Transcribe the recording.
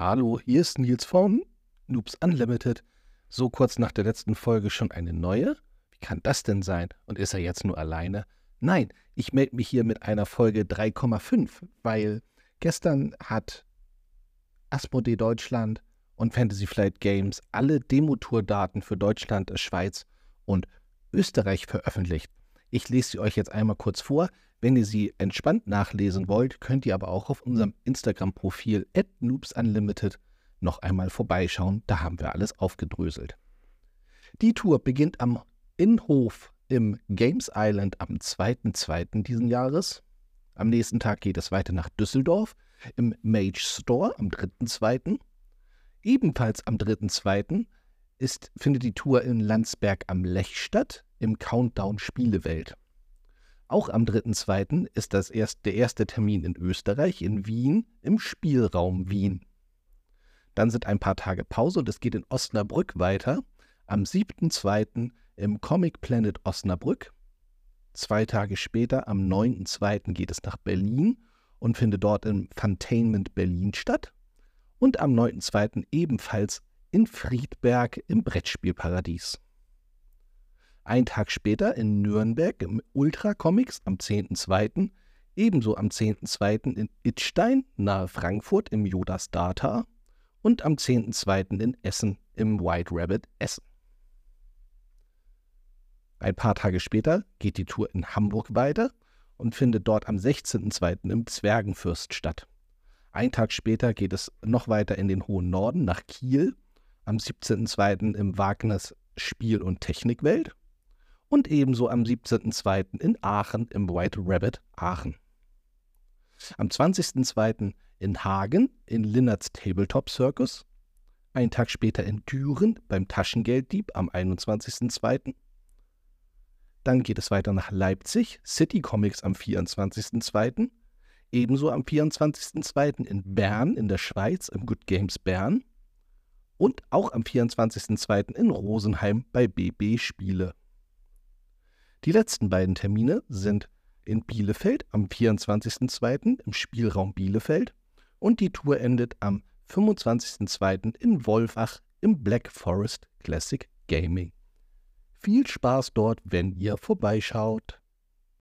Hallo, hier ist Nils von Noobs Unlimited. So kurz nach der letzten Folge schon eine neue? Wie kann das denn sein? Und ist er jetzt nur alleine? Nein, ich melde mich hier mit einer Folge 3,5, weil gestern hat Asmodee Deutschland und Fantasy Flight Games alle Demotour-Daten für Deutschland, Schweiz und Österreich veröffentlicht. Ich lese sie euch jetzt einmal kurz vor. Wenn ihr sie entspannt nachlesen wollt, könnt ihr aber auch auf unserem Instagram-Profil noobsunlimited noch einmal vorbeischauen. Da haben wir alles aufgedröselt. Die Tour beginnt am Innenhof im Games Island am 2.2. diesen Jahres. Am nächsten Tag geht es weiter nach Düsseldorf im Mage Store am 3.2. Ebenfalls am 3.2. findet die Tour in Landsberg am Lech statt, im Countdown Spielewelt. Auch am 3.2. ist das erst, der erste Termin in Österreich, in Wien, im Spielraum Wien. Dann sind ein paar Tage Pause und es geht in Osnabrück weiter. Am 7.2. im Comic Planet Osnabrück. Zwei Tage später, am 9.2. geht es nach Berlin und findet dort im Funtainment Berlin statt. Und am 9.2. ebenfalls in Friedberg im Brettspielparadies. Ein Tag später in Nürnberg im Ultra Comics am 10.2., ebenso am 10.2. in Itstein nahe Frankfurt im Jodas Data und am 10.2. in Essen im White Rabbit Essen. Ein paar Tage später geht die Tour in Hamburg weiter und findet dort am 16.2. im Zwergenfürst statt. Ein Tag später geht es noch weiter in den hohen Norden nach Kiel, am 17.2. im Wagners Spiel- und Technikwelt und ebenso am 17.02. in Aachen im White Rabbit Aachen. Am 20.02. in Hagen in Linnerts Tabletop Circus, einen Tag später in Düren beim Taschengelddieb am 21.02. Dann geht es weiter nach Leipzig, City Comics am 24.02. Ebenso am 24.02. in Bern in der Schweiz im Good Games Bern. Und auch am 24.02. in Rosenheim bei BB Spiele. Die letzten beiden Termine sind in Bielefeld am 24.02. im Spielraum Bielefeld und die Tour endet am 25.02. in Wolfach im Black Forest Classic Gaming. Viel Spaß dort, wenn ihr vorbeischaut.